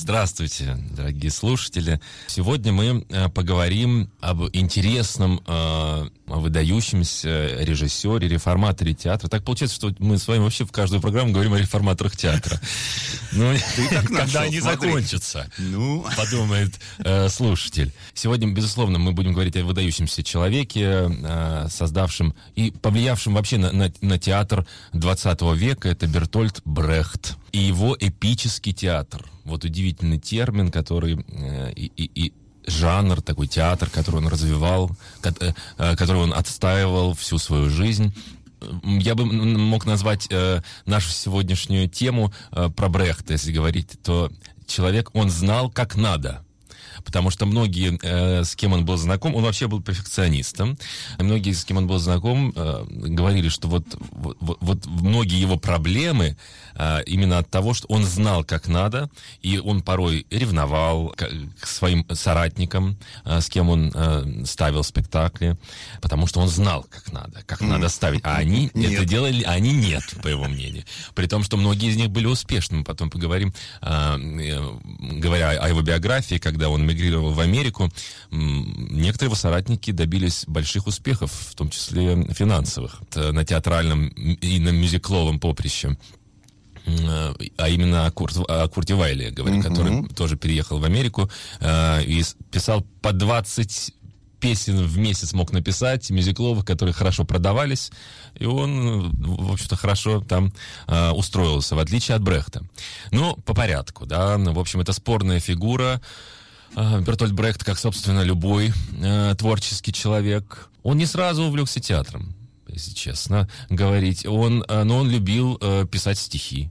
Здравствуйте, дорогие слушатели. Сегодня мы э, поговорим об интересном, э, выдающемся режиссере, реформаторе театра. Так получается, что мы с вами вообще в каждую программу говорим о реформаторах театра. Ну, когда они закончатся, ну. подумает э, слушатель. Сегодня, безусловно, мы будем говорить о выдающемся человеке, создавшем и повлиявшем вообще на театр 20 века. Это Бертольд Брехт и его эпический театр. Вот удивительный термин, который э, и жанр, такой театр, который он развивал, э, э, который он отстаивал всю свою жизнь. Я бы мог назвать э, нашу сегодняшнюю тему э, про Брехта, если говорить, то человек, он знал, как надо. Потому что многие, э, с кем он был знаком, он вообще был перфекционистом, многие, с кем он был знаком, э, говорили, что вот, вот, вот многие его проблемы э, именно от того, что он знал, как надо, и он порой ревновал к, к своим соратникам, э, с кем он э, ставил спектакли, потому что он знал, как надо, как mm. надо ставить, а они нет. это делали, а они нет, по его мнению. При том, что многие из них были успешными. Потом поговорим, э, говоря о его биографии, когда он эмигрировал в Америку, некоторые его соратники добились больших успехов, в том числе финансовых, на театральном и на мюзикловом поприще а именно о, Курт, о Курте Вайле, говорю, mm-hmm. который тоже переехал в Америку э, и писал по 20 песен в месяц мог написать, мюзикловых, которые хорошо продавались, и он, в общем-то, хорошо там э, устроился, в отличие от Брехта. Ну, по порядку, да, в общем, это спорная фигура, а, Бертольд Брехт, как, собственно, любой э, творческий человек, он не сразу увлекся театром, если честно говорить. Он, э, но он любил э, писать стихи.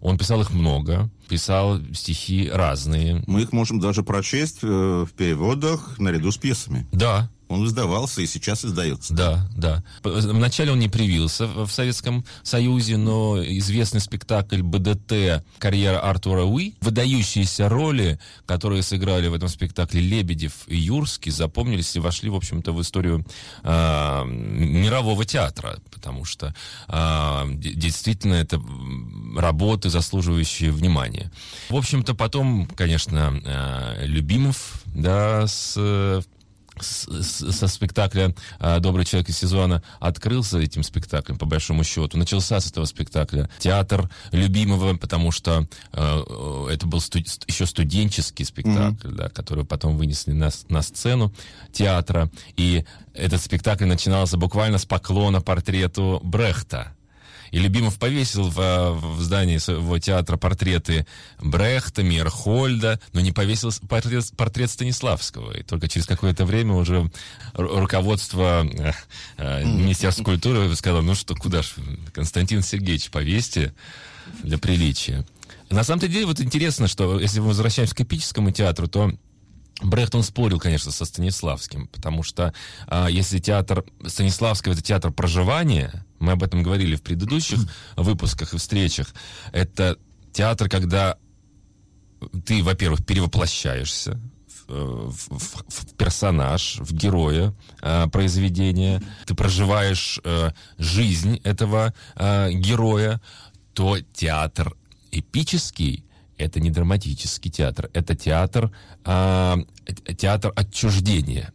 Он писал их много, писал стихи разные. Мы их можем даже прочесть э, в переводах наряду с пьесами. Да, он издавался и сейчас издается. Да, да. Вначале он не привился в Советском Союзе, но известный спектакль БДТ «Карьера Артура Уи», выдающиеся роли, которые сыграли в этом спектакле Лебедев и Юрский, запомнились и вошли, в общем-то, в историю э, мирового театра, потому что э, действительно это работы, заслуживающие внимания. В общем-то, потом, конечно, э, Любимов, да, с со спектакля а, «Добрый человек из сезона» открылся этим спектаклем, по большому счету. Начался с этого спектакля театр любимого, потому что э, это был студ еще студенческий спектакль, mm-hmm. да, который потом вынесли на, на сцену театра. И этот спектакль начинался буквально с поклона портрету Брехта. И Любимов повесил в, в здании своего театра портреты Брехта, Мирхольда, но не повесил портрет, портрет Станиславского. И только через какое-то время уже руководство э, э, Министерства культуры сказало, ну что, куда ж, Константин Сергеевич, повесьте для приличия. На самом-то деле, вот интересно, что если мы возвращаемся к эпическому театру, то Брехт, он спорил, конечно, со Станиславским, потому что а, если театр Станиславского это театр проживания, мы об этом говорили в предыдущих выпусках и встречах, это театр, когда ты, во-первых, перевоплощаешься в, в, в персонаж, в героя э, произведения, ты проживаешь э, жизнь этого э, героя, то театр эпический это не драматический театр, это театр, э, театр отчуждения.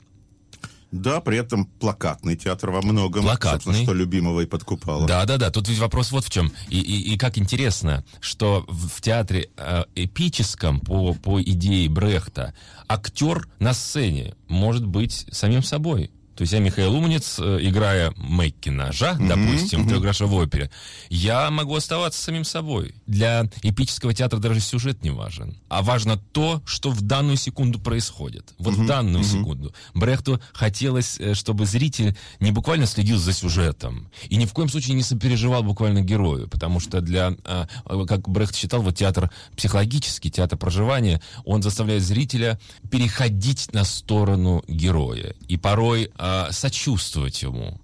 Да, при этом плакатный театр во многом, плакатный. что любимого и подкупало. Да, да, да. Тут ведь вопрос вот в чем. И, и, и как интересно, что в театре э, эпическом по, по идее Брехта актер на сцене может быть самим собой. То есть я Михаил Уманец, э, играя Мэккинажа, mm-hmm, допустим, mm-hmm. В опере, я могу оставаться самим собой. Для эпического театра даже сюжет не важен. А важно то, что в данную секунду происходит. Вот mm-hmm, в данную mm-hmm. секунду. Брехту хотелось, э, чтобы зритель не буквально следил за сюжетом и ни в коем случае не сопереживал буквально герою. Потому что для, а, как Брехт считал, вот театр психологический, театр проживания, он заставляет зрителя переходить на сторону героя. И порой э, сочувствовать ему.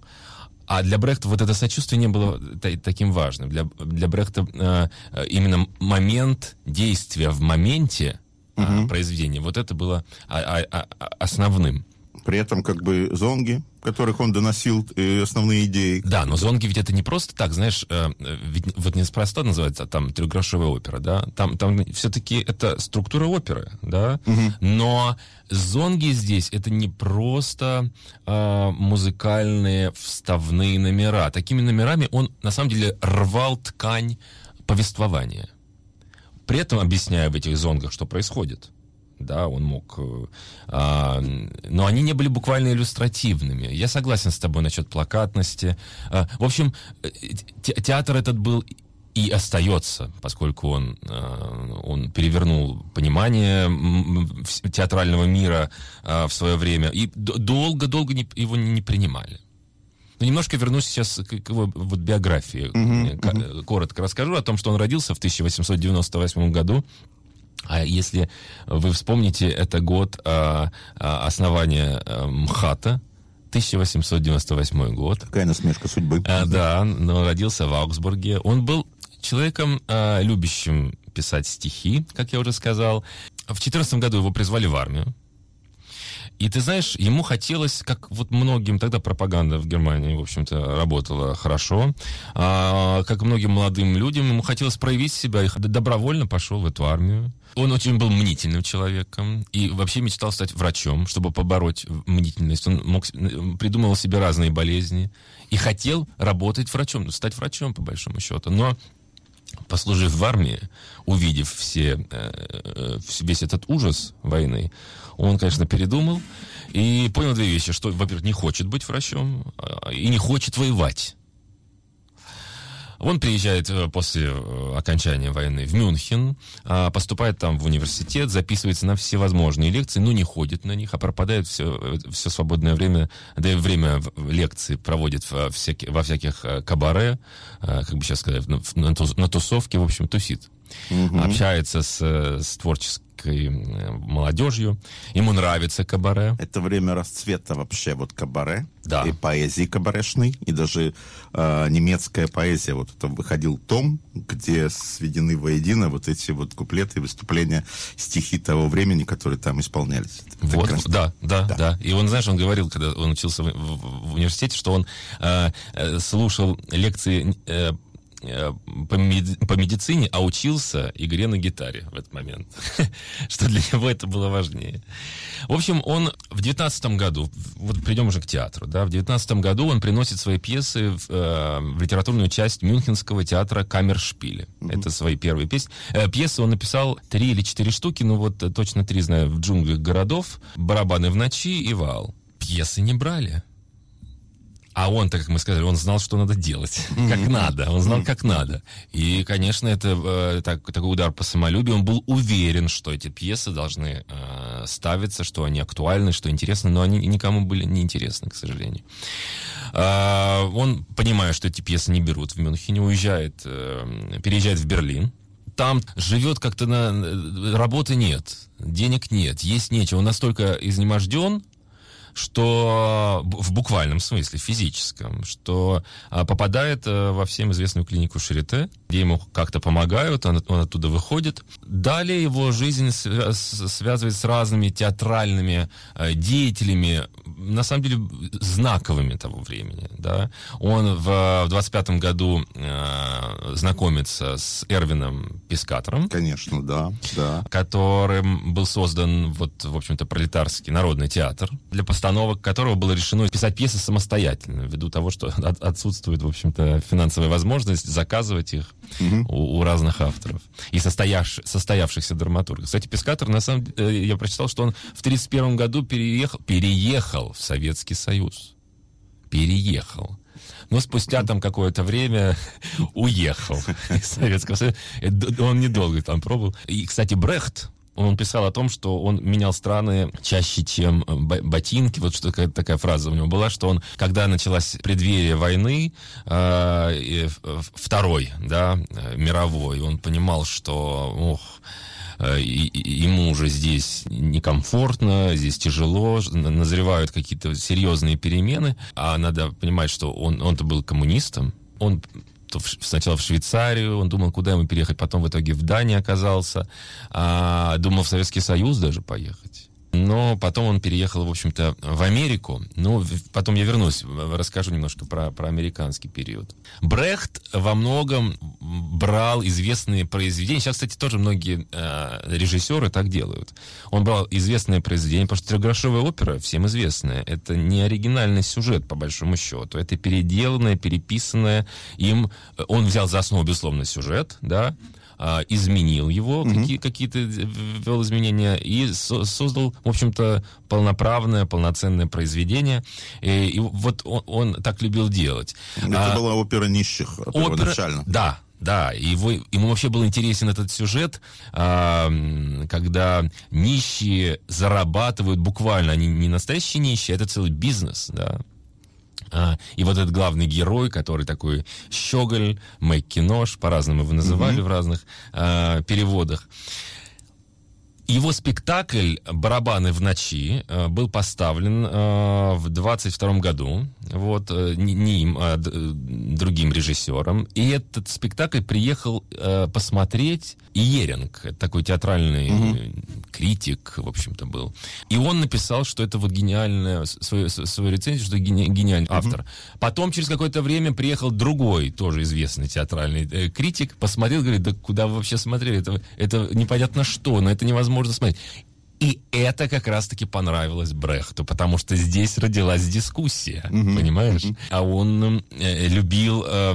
А для Брехта вот это сочувствие не было таким важным. Для, для Брехта э, именно момент действия в моменте угу. э, произведения, вот это было а, а, а, основным. При этом как бы зонги, которых он доносил э, основные идеи. Да, но зонги ведь это не просто так, знаешь, э, ведь вот неспроста называется там трехгрошовая опера, да, там, там все-таки это структура оперы, да, угу. но зонги здесь это не просто э, музыкальные вставные номера. Такими номерами он на самом деле рвал ткань повествования, при этом объясняя в этих зонгах, что происходит да, он мог... Э, а, но они не были буквально иллюстративными. Я согласен с тобой насчет плакатности. А, в общем, э, те, театр этот был и остается, поскольку он, э, он перевернул понимание театрального мира в свое время, и долго-долго его не принимали. Но немножко вернусь сейчас к его вот, биографии. Uh-huh. Коротко расскажу о том, что он родился в 1898 году а если вы вспомните, это год а, а, основания а, МХАТа, 1898 год. Какая насмешка судьбы. А, да, но родился в Аугсбурге. Он был человеком, а, любящим писать стихи, как я уже сказал. В 14 году его призвали в армию. И ты знаешь, ему хотелось, как вот многим, тогда пропаганда в Германии, в общем-то, работала хорошо, а, как многим молодым людям, ему хотелось проявить себя, и добровольно пошел в эту армию. Он очень был мнительным человеком и вообще мечтал стать врачом, чтобы побороть мнительность. Он мог, придумывал себе разные болезни и хотел работать врачом, стать врачом, по большому счету. Но послужив в армии, увидев все, э, весь этот ужас войны, он, конечно, передумал и понял две вещи, что, во-первых, не хочет быть врачом а, и не хочет воевать. Он приезжает э, после э, окончания войны в Мюнхен, а, поступает там в университет, записывается на всевозможные лекции, но не ходит на них, а пропадает все, все свободное время, да и время лекции проводит во, всяких, во всяких э, кабаре, как бы сейчас сказать, на, на тусовке, в общем, тусит. Угу. Общается с, с творческим русской э, молодежью. Ему нравится кабаре. Это время расцвета вообще вот кабаре. Да. И поэзии кабарешной, и даже э, немецкая поэзия. Вот это выходил том, где сведены воедино вот эти вот куплеты, выступления, стихи того времени, которые там исполнялись. Это вот, да, да, да, да. И он, знаешь, он говорил, когда он учился в, в, в университете, что он э, э слушал лекции Э, по, меди- по медицине, а учился игре на гитаре в этот момент. Что для него это было важнее. В общем, он в девятнадцатом году, вот придем уже к театру, да, в девятнадцатом году он приносит свои пьесы в, э, в литературную часть Мюнхенского театра Камершпиле. Mm-hmm. Это свои первые песни. Э, пьесы он написал три или четыре штуки, ну вот точно три знаю, в джунглях городов, «Барабаны в ночи» и «Вал». Пьесы не брали. А он, так как мы сказали, он знал, что надо делать, как надо. Он знал, как надо. И, конечно, это э, так, такой удар по самолюбию. Он был уверен, что эти пьесы должны э, ставиться, что они актуальны, что интересны, но они никому были не интересны, к сожалению. Э, он, понимая, что эти пьесы не берут в Мюнхене, уезжает, э, переезжает в Берлин. Там живет как-то на... Э, работы нет, денег нет, есть нечего. Он настолько изнеможден, что в буквальном смысле, физическом, что а, попадает э, во всем известную клинику Шарите, где ему как-то помогают, он, он оттуда выходит. Далее его жизнь связывает с разными театральными э, деятелями, на самом деле знаковыми того времени. Да? Он в, в 25 году э, знакомится с Эрвином Пискатором. Конечно, да, да. Которым был создан, вот, в общем-то, пролетарский народный театр для постановок которого было решено писать пьесы самостоятельно, ввиду того, что от, отсутствует, в общем-то, финансовая возможность заказывать их угу. у, у разных авторов и состояш, состоявшихся драматургов. Кстати, Пискатор, на самом деле, я прочитал, что он в 1931 году переехал, переехал в Советский Союз. Переехал. Но спустя там какое-то время уехал из Советского Союза. Он недолго там пробовал. И, кстати, Брехт, он писал о том, что он менял страны чаще, чем э, ботинки. Вот что такая, фраза у него была, что он, когда началась преддверие войны, э, второй, да, э, мировой, он понимал, что, ох, э, ему уже здесь некомфортно, здесь тяжело, назревают какие-то серьезные перемены, а надо понимать, что он, он-то был коммунистом, он сначала в Швейцарию, он думал, куда ему переехать, потом в итоге в Дании оказался, а, думал в Советский Союз даже поехать. Но потом он переехал, в общем-то, в Америку. Ну, потом я вернусь, расскажу немножко про, про американский период. Брехт во многом брал известные произведения. Сейчас, кстати, тоже многие э, режиссеры так делают. Он брал известные произведения, потому что трехгрошовая опера, всем известная, это не оригинальный сюжет, по большому счету. Это переделанное, переписанное им. Он взял за основу, безусловно, сюжет, да, а, изменил его, угу. какие, какие-то ввел изменения и со- создал, в общем-то, полноправное, полноценное произведение. И, и вот он, он так любил делать. Это а, была опера нищих первоначально. да, да, его, ему вообще был интересен этот сюжет, а, когда нищие зарабатывают буквально, они не настоящие нищие, это целый бизнес, да, а, и вот этот главный герой, который такой щеголь, Мэккинош, по-разному его называли mm-hmm. в разных а, переводах. Его спектакль «Барабаны в ночи» э, был поставлен э, в 22 году, вот, э, не им, а другим режиссером. И этот спектакль приехал посмотреть Иеринг, такой театральный угу. критик, в общем-то, был. И он написал, что это вот гениальная, свою, свою рецензию, что гени, гениальный угу. автор. Потом, через какое-то время, приехал другой, тоже известный театральный критик, посмотрел, говорит, да куда вы вообще смотрели? Это, это непонятно что, но это невозможно смотреть. И это как раз-таки понравилось Брехту, потому что здесь родилась дискуссия, mm-hmm. понимаешь? Mm-hmm. А он э, любил, э,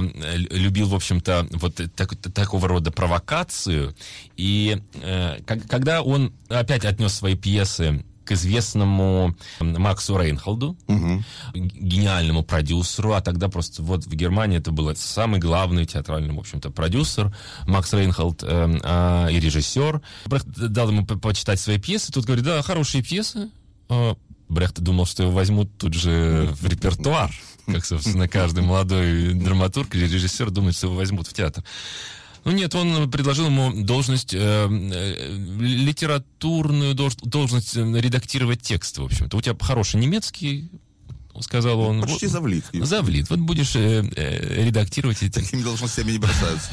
любил, в общем-то, вот так, такого рода провокацию. И э, как, когда он опять отнес свои пьесы к известному Максу Рейнхолду, угу. гениальному продюсеру, а тогда просто вот в Германии это был самый главный театральный, в общем-то, продюсер Макс Рейнхолд э, э, и режиссер. Брехт дал ему почитать свои пьесы, тут говорит, да, хорошие пьесы. А Брехт думал, что его возьмут тут же в репертуар как, собственно, каждый молодой драматург или режиссер думает, что его возьмут в театр. Ну нет, он предложил ему должность, э, э, литературную долж, должность э, редактировать текст, в общем-то. У тебя хороший немецкий, сказал он. Почти завлит. Завлит. Вот будешь э, э, редактировать эти... Такими должностями не бросаются.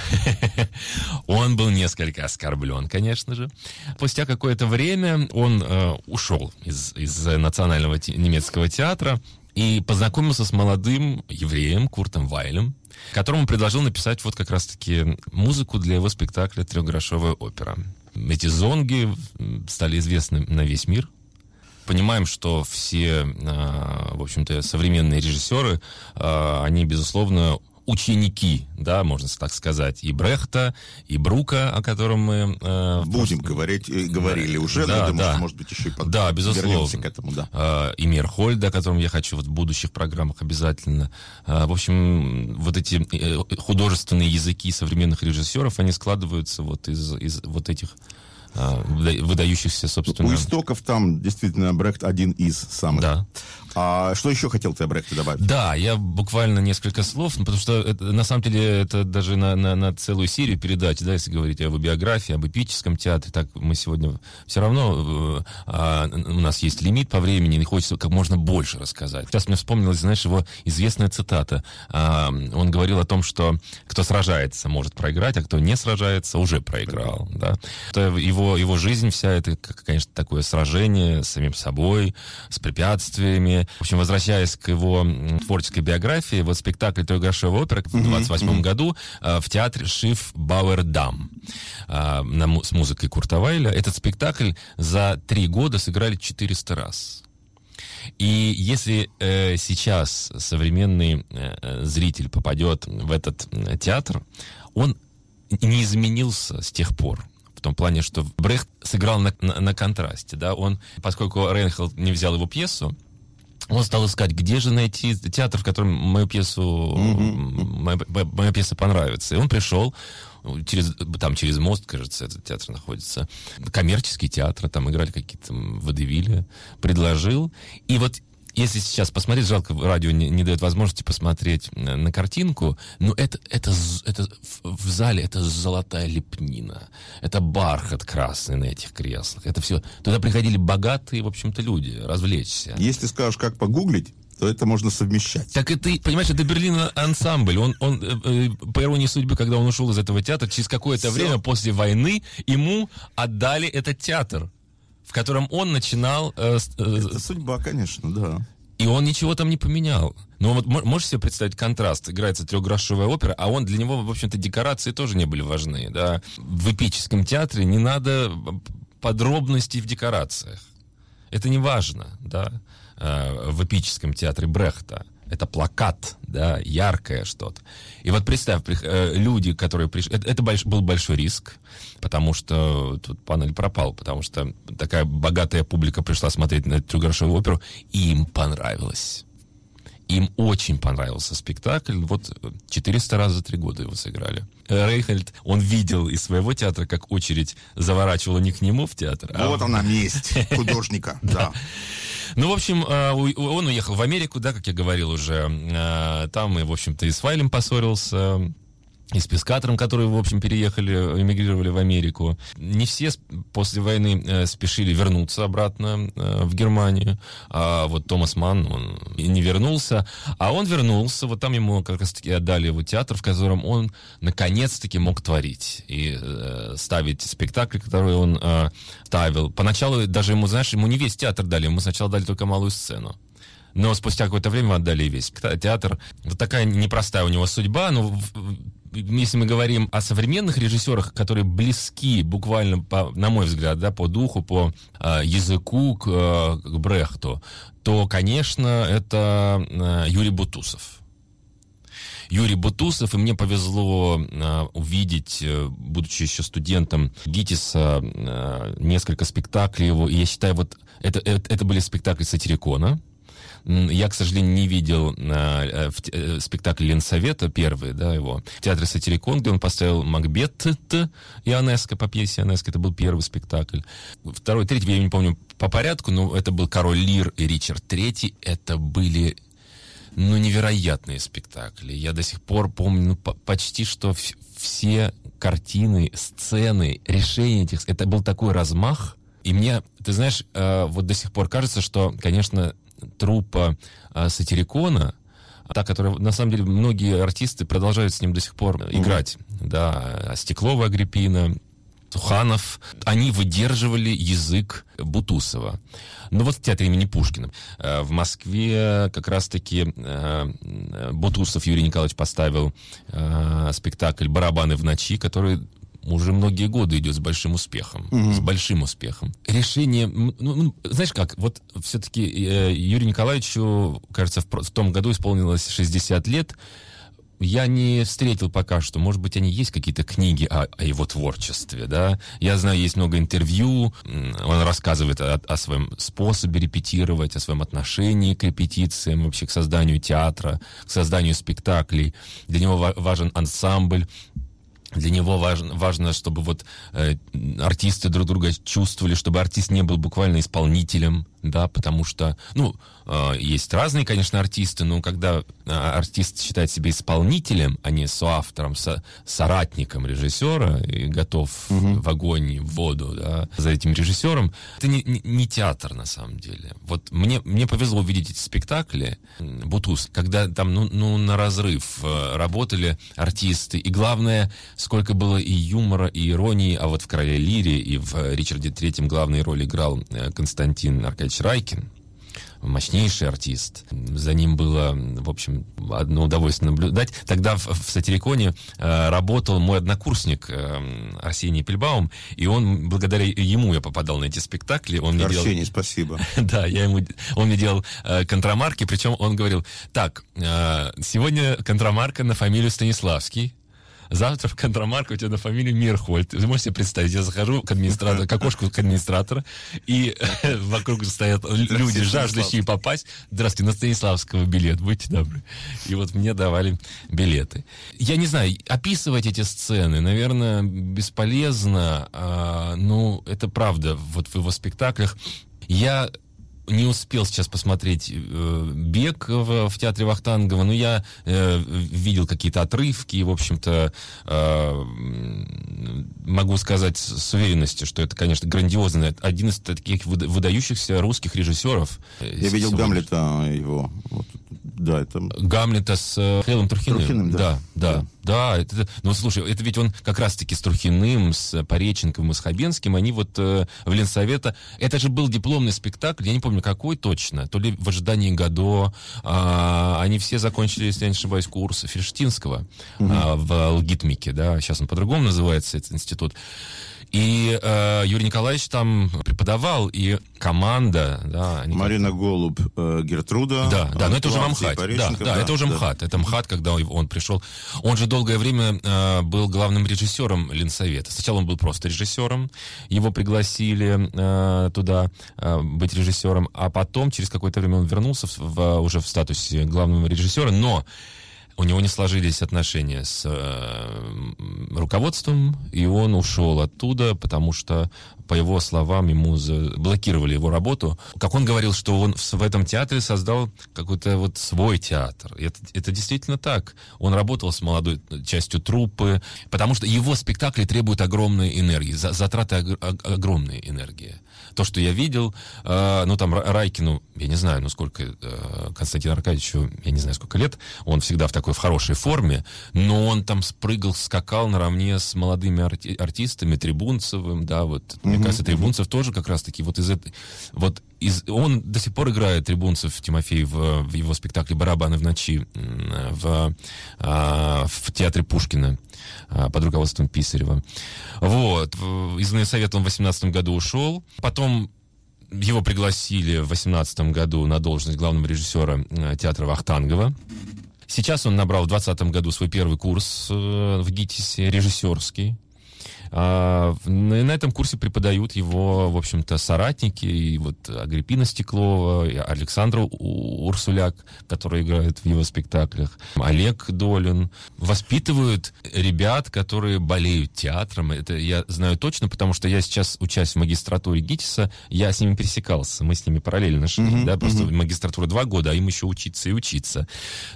он был несколько оскорблен, конечно же. Спустя какое-то время он э, ушел из, из Национального те, немецкого театра и познакомился с молодым евреем Куртом Вайлем, которому предложил написать вот как раз-таки музыку для его спектакля «Трехгрошовая опера». Эти зонги стали известны на весь мир. Понимаем, что все, а, в общем-то, современные режиссеры, а, они, безусловно, ученики, да, можно так сказать, и Брехта, и Брука, о котором мы... Э, Будем просто... говорить, э, говорили да, уже, да, но думаю, да. что, может быть, еще и под... Да, безусловно. к этому, да. Э, и Мерхольд, о котором я хочу вот в будущих программах обязательно. Э, в общем, вот эти э, художественные языки современных режиссеров, они складываются вот из, из вот этих э, выдающихся, собственно... У истоков там действительно Брехт один из самых. Да. А что еще хотел ты о Брехте добавить? Да, я буквально несколько слов, ну, потому что это, на самом деле это даже на, на, на целую серию передач, да, если говорить об биографии, об эпическом театре, так мы сегодня все равно, э, а, у нас есть лимит по времени, и хочется как можно больше рассказать. Сейчас мне вспомнилась, знаешь, его известная цитата. А, он говорил о том, что кто сражается, может проиграть, а кто не сражается, уже проиграл. Да? Это его, его жизнь вся, это, конечно, такое сражение с самим собой, с препятствиями, в общем, возвращаясь к его творческой биографии, вот спектакль «Трехгрошовая опера» в 28 mm-hmm. году э, в театре Шиф Бауэрдам э, с музыкой Курта Вайля. Этот спектакль за три года сыграли 400 раз. И если э, сейчас современный э, зритель попадет в этот театр, он не изменился с тех пор в том плане, что Брехт сыграл на, на, на контрасте, да, он, поскольку Рейнхолд не взял его пьесу, он стал искать, где же найти театр, в котором мою пьесу, mm-hmm. моя, моя пьеса понравится. И он пришел, через, там через мост, кажется, этот театр находится, коммерческий театр, там играли какие-то водевили, предложил. И вот если сейчас посмотреть, жалко, радио не, не дает возможности посмотреть на, на картинку, но это, это, это в, в зале это золотая лепнина, это бархат красный на этих креслах, это все. Туда приходили богатые, в общем-то, люди, развлечься. Если скажешь, как погуглить, то это можно совмещать. Так это, понимаешь, это Берлин ансамбль. Он, он э, э, по иронии судьбы, когда он ушел из этого театра, через какое-то время после войны ему отдали этот театр. В котором он начинал... Э, э, это судьба, конечно, да. И он ничего там не поменял. Но вот можешь себе представить контраст? Играется трехгрошовая опера, а он для него, в общем-то, декорации тоже не были важны. Да? В эпическом театре не надо подробностей в декорациях. Это не важно, да, э, в эпическом театре Брехта это плакат, да, яркое что-то. И вот представь, э, люди, которые пришли... Это, это больш, был большой риск, потому что тут панель пропал, потому что такая богатая публика пришла смотреть на трехгрошовую оперу, и им понравилось. Им очень понравился спектакль. Вот 400 раз за три года его сыграли. Рейхельд, он видел из своего театра, как очередь заворачивала не к нему в театр. А... Вот она месть художника, да. Ну, в общем, э, он уехал в Америку, да, как я говорил уже. Э, там в общем-то, и с Файлем поссорился и с Пескатором, которые, в общем, переехали, эмигрировали в Америку. Не все после войны э, спешили вернуться обратно э, в Германию. А вот Томас Манн, он не вернулся. А он вернулся, вот там ему как раз-таки отдали его театр, в котором он наконец-таки мог творить и э, ставить спектакль, который он ставил. Поначалу даже ему, знаешь, ему не весь театр дали, ему сначала дали только малую сцену. Но спустя какое-то время отдали весь театр. Вот такая непростая у него судьба. Но если мы говорим о современных режиссерах, которые близки буквально, по, на мой взгляд, да, по духу, по э, языку к, э, к Брехту, то, конечно, это э, Юрий Бутусов. Юрий Бутусов, и мне повезло э, увидеть, э, будучи еще студентом ГИТИСа, э, несколько спектаклей его, и я считаю, вот это, это, это были спектакли Сатирикона, я, к сожалению, не видел э, в, э, спектакль Ленсовета, первый, да, его, в театре Сатирикон, где он поставил Макбет Ионеско по пьесе Ионеско, это был первый спектакль. Второй, третий, я не помню по порядку, но это был Король Лир и Ричард Третий, это были ну, невероятные спектакли. Я до сих пор помню ну, почти что все картины, сцены, решения этих... Это был такой размах. И мне, ты знаешь, э, вот до сих пор кажется, что, конечно, труппа а, Сатирикона, та, которая, на самом деле, многие артисты продолжают с ним до сих пор mm-hmm. играть. Да, Стеклова Агриппина, Суханов, они выдерживали язык Бутусова. Ну вот в театре имени Пушкина. Э, в Москве как раз-таки Бутусов Юрий Николаевич поставил спектакль «Барабаны в ночи», который уже многие годы идет с большим успехом. Угу. С большим успехом. Решение, ну, знаешь как, вот все-таки э, Юрию Николаевичу, кажется, в, в том году исполнилось 60 лет. Я не встретил пока что, может быть, они есть какие-то книги о, о его творчестве, да. Я знаю, есть много интервью, он рассказывает о, о своем способе репетировать, о своем отношении к репетициям, вообще к созданию театра, к созданию спектаклей. Для него важен ансамбль, для него важно, важно чтобы вот э, артисты друг друга чувствовали, чтобы артист не был буквально исполнителем, да, потому что, ну, э, есть разные, конечно, артисты, но когда э, артист считает себя исполнителем, а не соавтором, со, соратником режиссера и готов угу. в огонь, в воду, да, за этим режиссером, это не, не, не театр на самом деле. Вот мне, мне повезло увидеть эти спектакли, Бутус, когда там, ну, ну на разрыв э, работали артисты, и главное, сколько было и юмора, и иронии, а вот в «Короле Лире» и в «Ричарде Третьем» главные роли играл э, Константин Аркадьевич Николаевич Райкин, мощнейший артист. За ним было, в общем, одно удовольствие наблюдать. Тогда в, в Сатириконе э, работал мой однокурсник э, Арсений Пельбаум, и он, благодаря ему я попадал на эти спектакли. Он мне Арсений, делал... спасибо. да, я ему, он мне делал э, контрамарки, причем он говорил, так, э, сегодня контрамарка на фамилию Станиславский, Завтра в контрамарке у тебя на фамилию Мирхольд. Вы можете себе представить, я захожу к администратору, к окошку к администратора, и вокруг стоят люди, жаждущие попасть. Здравствуйте, на Станиславского билет, будьте добры. И вот мне давали билеты. Я не знаю, описывать эти сцены, наверное, бесполезно. А, ну, это правда. Вот в его спектаклях я не успел сейчас посмотреть э, «Бег» в, в театре Вахтангова, но я э, видел какие-то отрывки, и, в общем-то, э, могу сказать с уверенностью, что это, конечно, грандиозный, один из таких выдающихся русских режиссеров. Я видел Гамлета его, вот, Да, это... Гамлета с э, Хейлом Трухиным. Трухиным, да. Да, да, да. да это, ну, слушай, это ведь он как раз-таки с Трухиным, с Пореченковым и с Хабенским, они вот э, в Ленсовета... Это же был дипломный спектакль, я не помню, какой точно, то ли в ожидании Годо. А, они все закончили, если я не ошибаюсь, курс Ферштинского угу. а, в Лгитмике, да, сейчас он по-другому называется, этот институт. И э, Юрий Николаевич там преподавал, и команда... Да, они Марина как... Голуб, э, Гертруда. Да, да, но это уже МХАТ. Да, да, да, это уже да. МХАТ. Это МХАТ, когда он пришел. Он же долгое время э, был главным режиссером Ленсовета. Сначала он был просто режиссером, его пригласили э, туда э, быть режиссером, а потом, через какое-то время он вернулся в, в, уже в статусе главного режиссера, но у него не сложились отношения с э, руководством, и он ушел оттуда, потому что, по его словам, ему блокировали его работу. Как он говорил, что он в, в этом театре создал какой-то вот свой театр. Это, это действительно так. Он работал с молодой частью труппы, потому что его спектакли требуют огромной энергии, за, затраты ог, огромной энергии то, что я видел, э, ну, там, Райкину, я не знаю, ну, сколько, э, Константину Аркадьевичу, я не знаю, сколько лет, он всегда в такой, в хорошей форме, но он там спрыгал, скакал наравне с молодыми арти- артистами, Трибунцевым, да, вот, mm-hmm. мне кажется, Трибунцев тоже как раз-таки вот из этой, вот из, он до сих пор играет Трибунцев Тимофей в, в его спектакле «Барабаны в ночи» в, а, в театре Пушкина а, под руководством Писарева. Вот. Из Совета он в 18 году ушел. Потом его пригласили в 18 году на должность главного режиссера э, театра Вахтангова. Сейчас он набрал в 2020 году свой первый курс э, в ГИТИСе, режиссерский. А, на этом курсе преподают его, в общем-то, соратники, и вот Агриппина Стеклова, и Александр Урсуляк, который играет в его спектаклях, Олег Долин. Воспитывают ребят, которые болеют театром. Это я знаю точно, потому что я сейчас, учась в магистратуре ГИТИСа, я с ними пересекался, мы с ними параллельно шли, mm-hmm, да, просто mm-hmm. магистратура два года, а им еще учиться и учиться.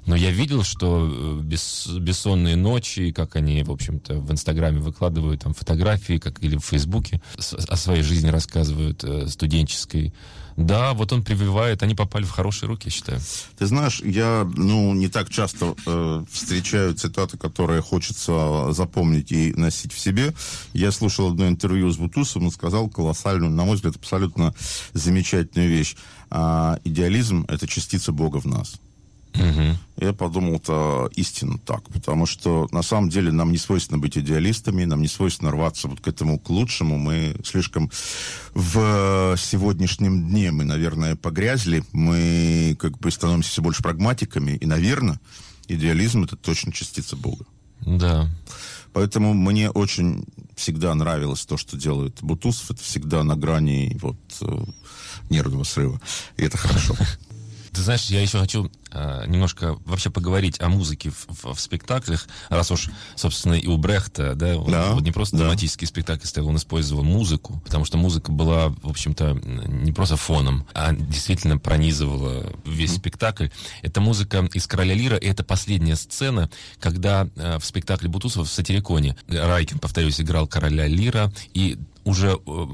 Но я видел, что э, бес, бессонные ночи, как они, в общем-то, в Инстаграме выкладывают там фотографии, фотографии, как или в Фейсбуке, о своей жизни рассказывают, э, студенческой. Да, вот он прививает, они попали в хорошие руки, я считаю. Ты знаешь, я, ну, не так часто э, встречаю цитаты, которые хочется запомнить и носить в себе. Я слушал одно интервью с Бутусом, он сказал колоссальную, на мой взгляд, абсолютно замечательную вещь. А, идеализм — это частица Бога в нас. Угу. Я подумал, это истинно так, потому что на самом деле нам не свойственно быть идеалистами, нам не свойственно рваться вот к этому к лучшему. Мы слишком в сегодняшнем дне мы, наверное, погрязли, мы как бы становимся все больше прагматиками, и, наверное, идеализм это точно частица Бога. Да. Поэтому мне очень всегда нравилось то, что делает Бутусов. Это всегда на грани вот э, нервного срыва. И это хорошо. Ты знаешь, я еще хочу э, немножко вообще поговорить о музыке в, в, в спектаклях, раз уж, собственно, и у Брехта, да, он да, вот не просто да. драматический спектакль ставил, он использовал музыку, потому что музыка была, в общем-то, не просто фоном, а действительно пронизывала весь mm-hmm. спектакль. Это музыка из «Короля Лира», и это последняя сцена, когда э, в спектакле Бутусова в «Сатириконе» Райкин, повторюсь, играл «Короля Лира», и уже э,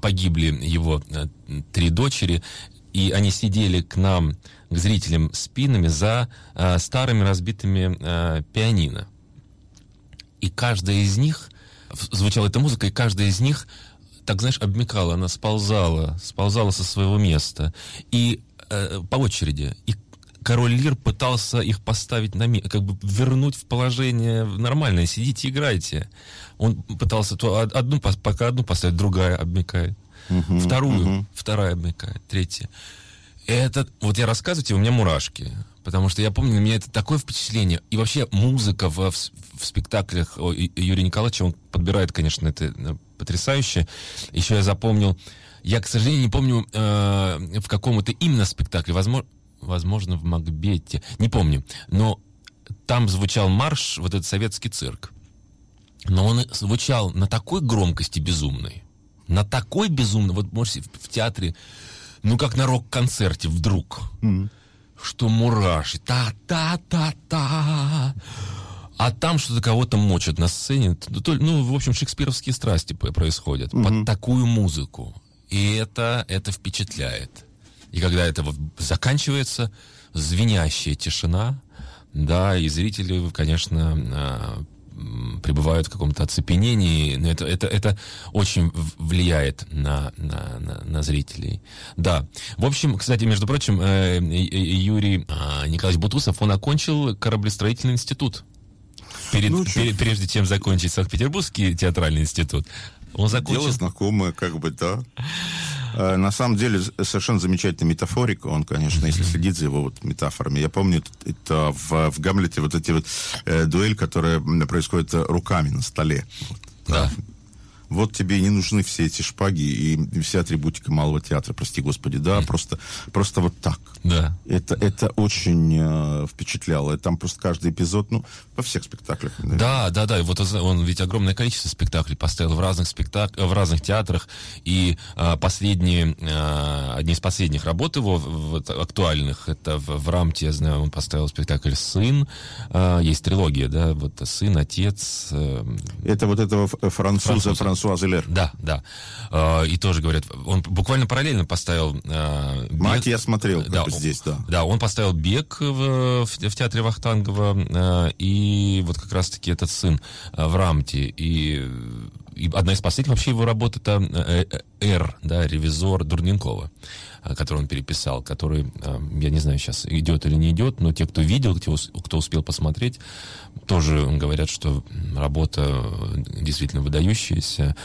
погибли его э, три дочери, и они сидели к нам, к зрителям, спинами за э, старыми разбитыми э, пианино. И каждая из них, звучала эта музыка, и каждая из них, так знаешь, обмекала, она сползала, сползала со своего места. И э, по очереди. И король Лир пытался их поставить на место, как бы вернуть в положение нормальное. Сидите, играйте. Он пытался то одну, пока одну поставить, другая обмекает угу, вторую, угу. вторая обмыкает, третья. Это, вот я рассказываю тебе, у меня мурашки. Потому что я помню, у меня это такое впечатление. И вообще музыка в, в, в спектаклях Юрия Николаевича, он подбирает, конечно, это э, потрясающе. Еще я запомнил, я, к сожалению, не помню, э, в каком это именно спектакле, возможно, возможно, в Макбете, не помню. Но там звучал марш, вот этот советский цирк. Но он звучал на такой громкости безумной, на такой безумно, вот можете в, в театре, ну как на рок-концерте вдруг, mm-hmm. что мураши, та-та-та-та, а там что-то кого-то мочат на сцене, ну, в общем, шекспировские страсти происходят mm-hmm. под такую музыку, и это, это впечатляет. И когда это вот заканчивается, звенящая тишина, да, и зрители, конечно, а, пребывают в каком-то оцепенении, но это, это, это очень влияет на, на, на, на зрителей. Да. В общем, кстати, между прочим, э, Юрий а, Николаевич Бутусов, он окончил кораблестроительный институт. Перед, ну, перед, прежде чем закончить Санкт-Петербургский театральный институт. Он закончил... Дело знакомое, как бы, да. Э, на самом деле, совершенно замечательный метафорик. Он, конечно, если следить за его вот метафорами. Я помню, это в, в Гамлете вот эти вот э, дуэль, которая происходит руками на столе. Вот, да вот тебе и не нужны все эти шпаги и вся атрибутика малого театра, прости господи, да, mm. просто, просто вот так. Да. Это, это очень э, впечатляло. Там просто каждый эпизод, ну, во всех спектаклях. Наверное. Да, да, да. И вот он ведь огромное количество спектаклей поставил в разных спектак... в разных театрах. И э, последние, э, одни из последних работ его, вот, актуальных, это в, в Рамте, я знаю, он поставил спектакль «Сын». Э, есть трилогия, да, вот «Сын», «Отец». Э, это вот этого француза, француза Франсуа Зелер. Да, да. Э, и тоже говорят, он буквально параллельно поставил... Э, Мать я смотрел, да, здесь, да. Да, он поставил «Бег» в, в, в театре Вахтангова, э, и вот как раз-таки этот сын в Рамте. И, и одна из последних вообще его работ это «Р», да, «Ревизор» Дурненкова который он переписал, который, я не знаю, сейчас идет или не идет, но те, кто видел, кто, кто успел посмотреть, тоже говорят, что работа действительно выдающаяся.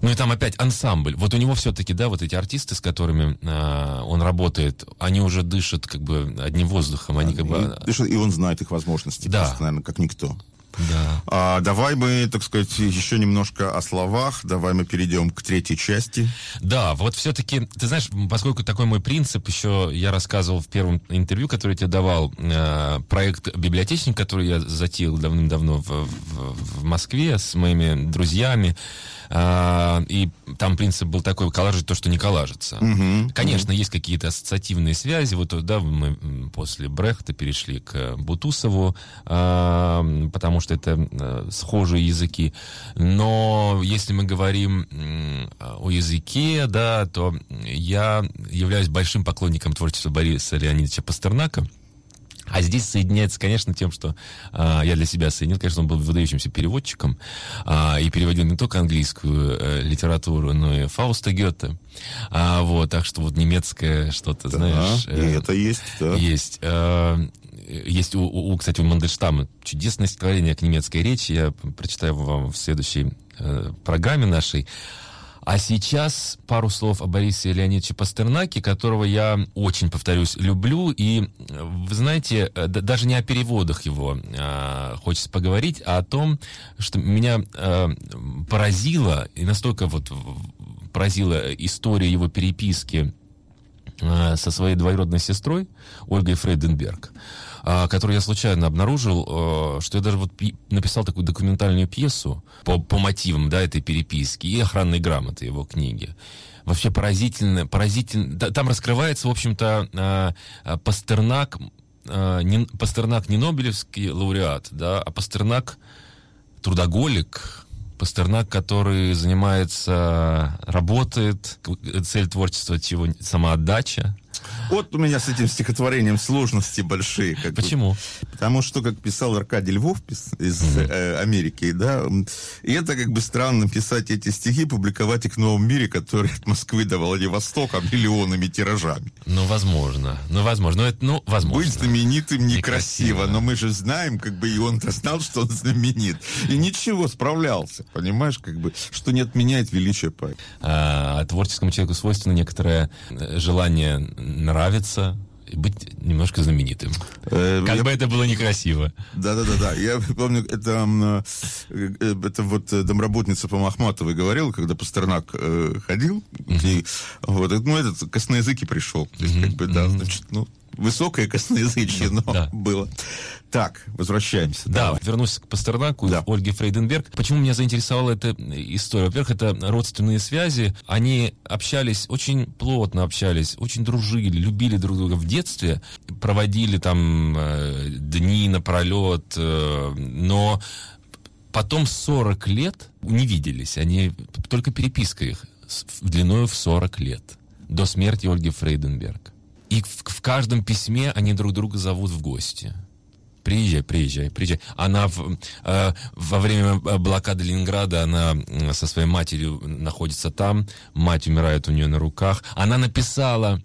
Ну и там опять ансамбль. Вот у него все-таки, да, вот эти артисты, с которыми э, он работает, они уже дышат как бы одним воздухом. Они как бы... Дышат, и он знает их возможности, да. просто, наверное, как никто. Да. А, давай мы, так сказать, еще немножко о словах. Давай мы перейдем к третьей части. Да, вот все-таки, ты знаешь, поскольку такой мой принцип, еще я рассказывал в первом интервью, который я тебе давал, э, проект «Библиотечник», который я затеял давным-давно в, в, в Москве с моими друзьями. А, и там принцип был такой, коллажить то, что не коллажится. Угу, Конечно, угу. есть какие-то ассоциативные связи. Вот да, мы после Брехта перешли к Бутусову, а, потому что это а, схожие языки. Но если мы говорим о языке, да, то я являюсь большим поклонником творчества Бориса Леонидовича Пастернака. А здесь соединяется, конечно, тем, что а, я для себя соединил, конечно, он был выдающимся переводчиком а, и переводил не только английскую а, литературу, но и Фауста Гёте. А, вот, так что вот немецкое что-то, да, знаешь... И э, это есть, да. Есть. Э, есть, у, у, кстати, у Мандельштама чудесное стихотворение к немецкой речи. Я прочитаю вам в следующей э, программе нашей. А сейчас пару слов о Борисе Леонидовиче Пастернаке, которого я очень, повторюсь, люблю. И, вы знаете, э, даже не о переводах его э, хочется поговорить, а о том, что меня э, поразило, и настолько вот поразила история его переписки э, со своей двоюродной сестрой Ольгой Фрейденберг. А, который я случайно обнаружил, а, что я даже вот написал такую документальную пьесу по, по мотивам да, этой переписки и охранной грамоты его книги вообще поразительно, поразительно. Там раскрывается, в общем-то, а, Пастернак, не, Пастернак не Нобелевский лауреат, да, а Пастернак трудоголик, Пастернак, который занимается, работает, цель творчества чего самоотдача, вот у меня с этим стихотворением сложности большие. Как Почему? Бы, потому что, как писал Аркадий Львов из mm-hmm. э, Америки, да, и это как бы странно писать эти стихи, публиковать их в Новом мире, который от Москвы до Владивостока миллионами тиражами. Ну, возможно. Ну, возможно. Ну, это, ну, возможно. Быть знаменитым некрасиво, некрасиво, но мы же знаем, как бы, и он-то знал, что он знаменит. И ничего, справлялся, понимаешь, как бы, что не отменяет величие поэта. А, творческому человеку свойственно некоторое э, нравится быть немножко знаменитым. Э, как я... бы это было некрасиво. Да-да-да. Я помню, это, э, это вот домработница по Махматовой говорила, когда Пастернак э, ходил, uh-huh. и, вот, ну, этот косноязыки пришел. То есть, uh-huh. как бы, да, значит, ну, высокое косноязычие, но да. было. Так, возвращаемся. Да, Давай. вернусь к Пастернаку, да. Ольге Фрейденберг. Почему меня заинтересовала эта история? Во-первых, это родственные связи. Они общались, очень плотно общались, очень дружили, любили друг друга в детстве, проводили там э, дни напролет, э, но потом 40 лет не виделись. Они, только переписка их длиною в 40 лет. До смерти Ольги Фрейденберг. И в, в каждом письме они друг друга зовут в гости. Приезжай, приезжай, приезжай. Она в, э, во время блокады Ленинграда, она со своей матерью находится там, мать умирает у нее на руках. Она написала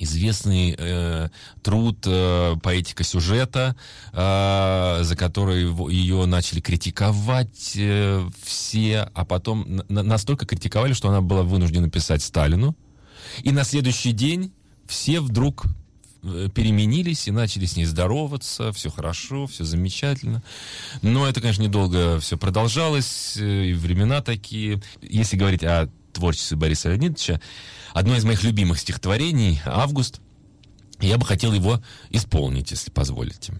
известный э, труд э, поэтика сюжета, э, за который ее начали критиковать э, все, а потом на, настолько критиковали, что она была вынуждена писать Сталину. И на следующий день все вдруг э, переменились и начали с ней здороваться, все хорошо, все замечательно. Но это, конечно, недолго все продолжалось, э, и времена такие. Если говорить о творчестве Бориса Леонидовича, одно из моих любимых стихотворений «Август». Я бы хотел его исполнить, если позволите.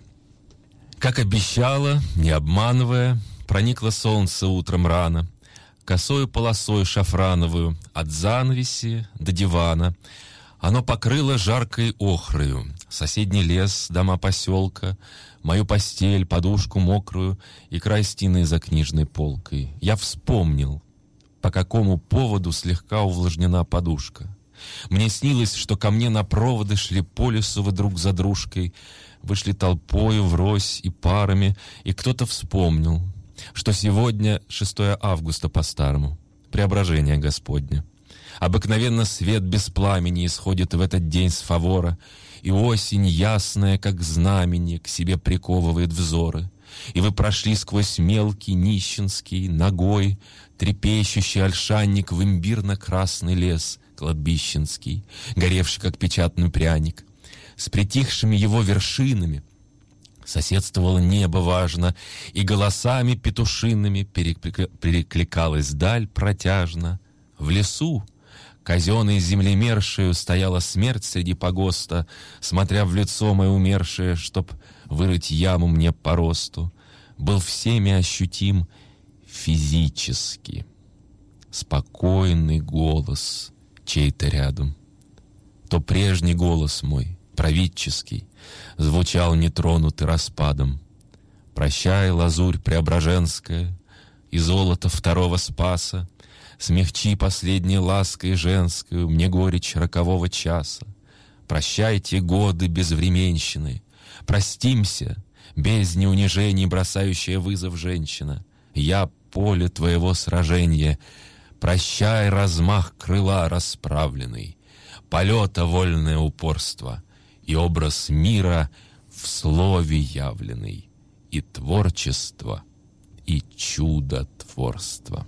Как обещала, не обманывая, проникло солнце утром рано, косою полосой шафрановую, от занавеси до дивана. Оно покрыло жаркой охрою, соседний лес, дома поселка, мою постель, подушку мокрую и край стены за книжной полкой. Я вспомнил, по какому поводу слегка увлажнена подушка. Мне снилось, что ко мне на проводы шли по лесу вы друг за дружкой, вышли толпою, врозь и парами, и кто-то вспомнил, что сегодня 6 августа по-старому, преображение Господне. Обыкновенно свет без пламени исходит в этот день с фавора, и осень ясная, как знамение, к себе приковывает взоры. И вы прошли сквозь мелкий, нищенский, ногой, трепещущий ольшанник в имбирно-красный лес, кладбищенский, горевший, как печатный пряник. С притихшими его вершинами соседствовало небо важно, и голосами петушиными перекликалась даль протяжно. В лесу, казенной землемершею, стояла смерть среди погоста, смотря в лицо мое умершее, чтоб вырыть яму мне по росту. Был всеми ощутим физически. Спокойный голос чей-то рядом. То прежний голос мой, правительский, звучал нетронутый распадом. Прощай, лазурь преображенская, и золото второго спаса, Смягчи последней лаской женскую мне горечь рокового часа. Прощайте годы безвременщины, простимся, без неунижений бросающая вызов женщина. Я поле твоего сражения. Прощай размах крыла расправленный, полета вольное упорство и образ мира в слове явленный, и творчество, и чудотворство.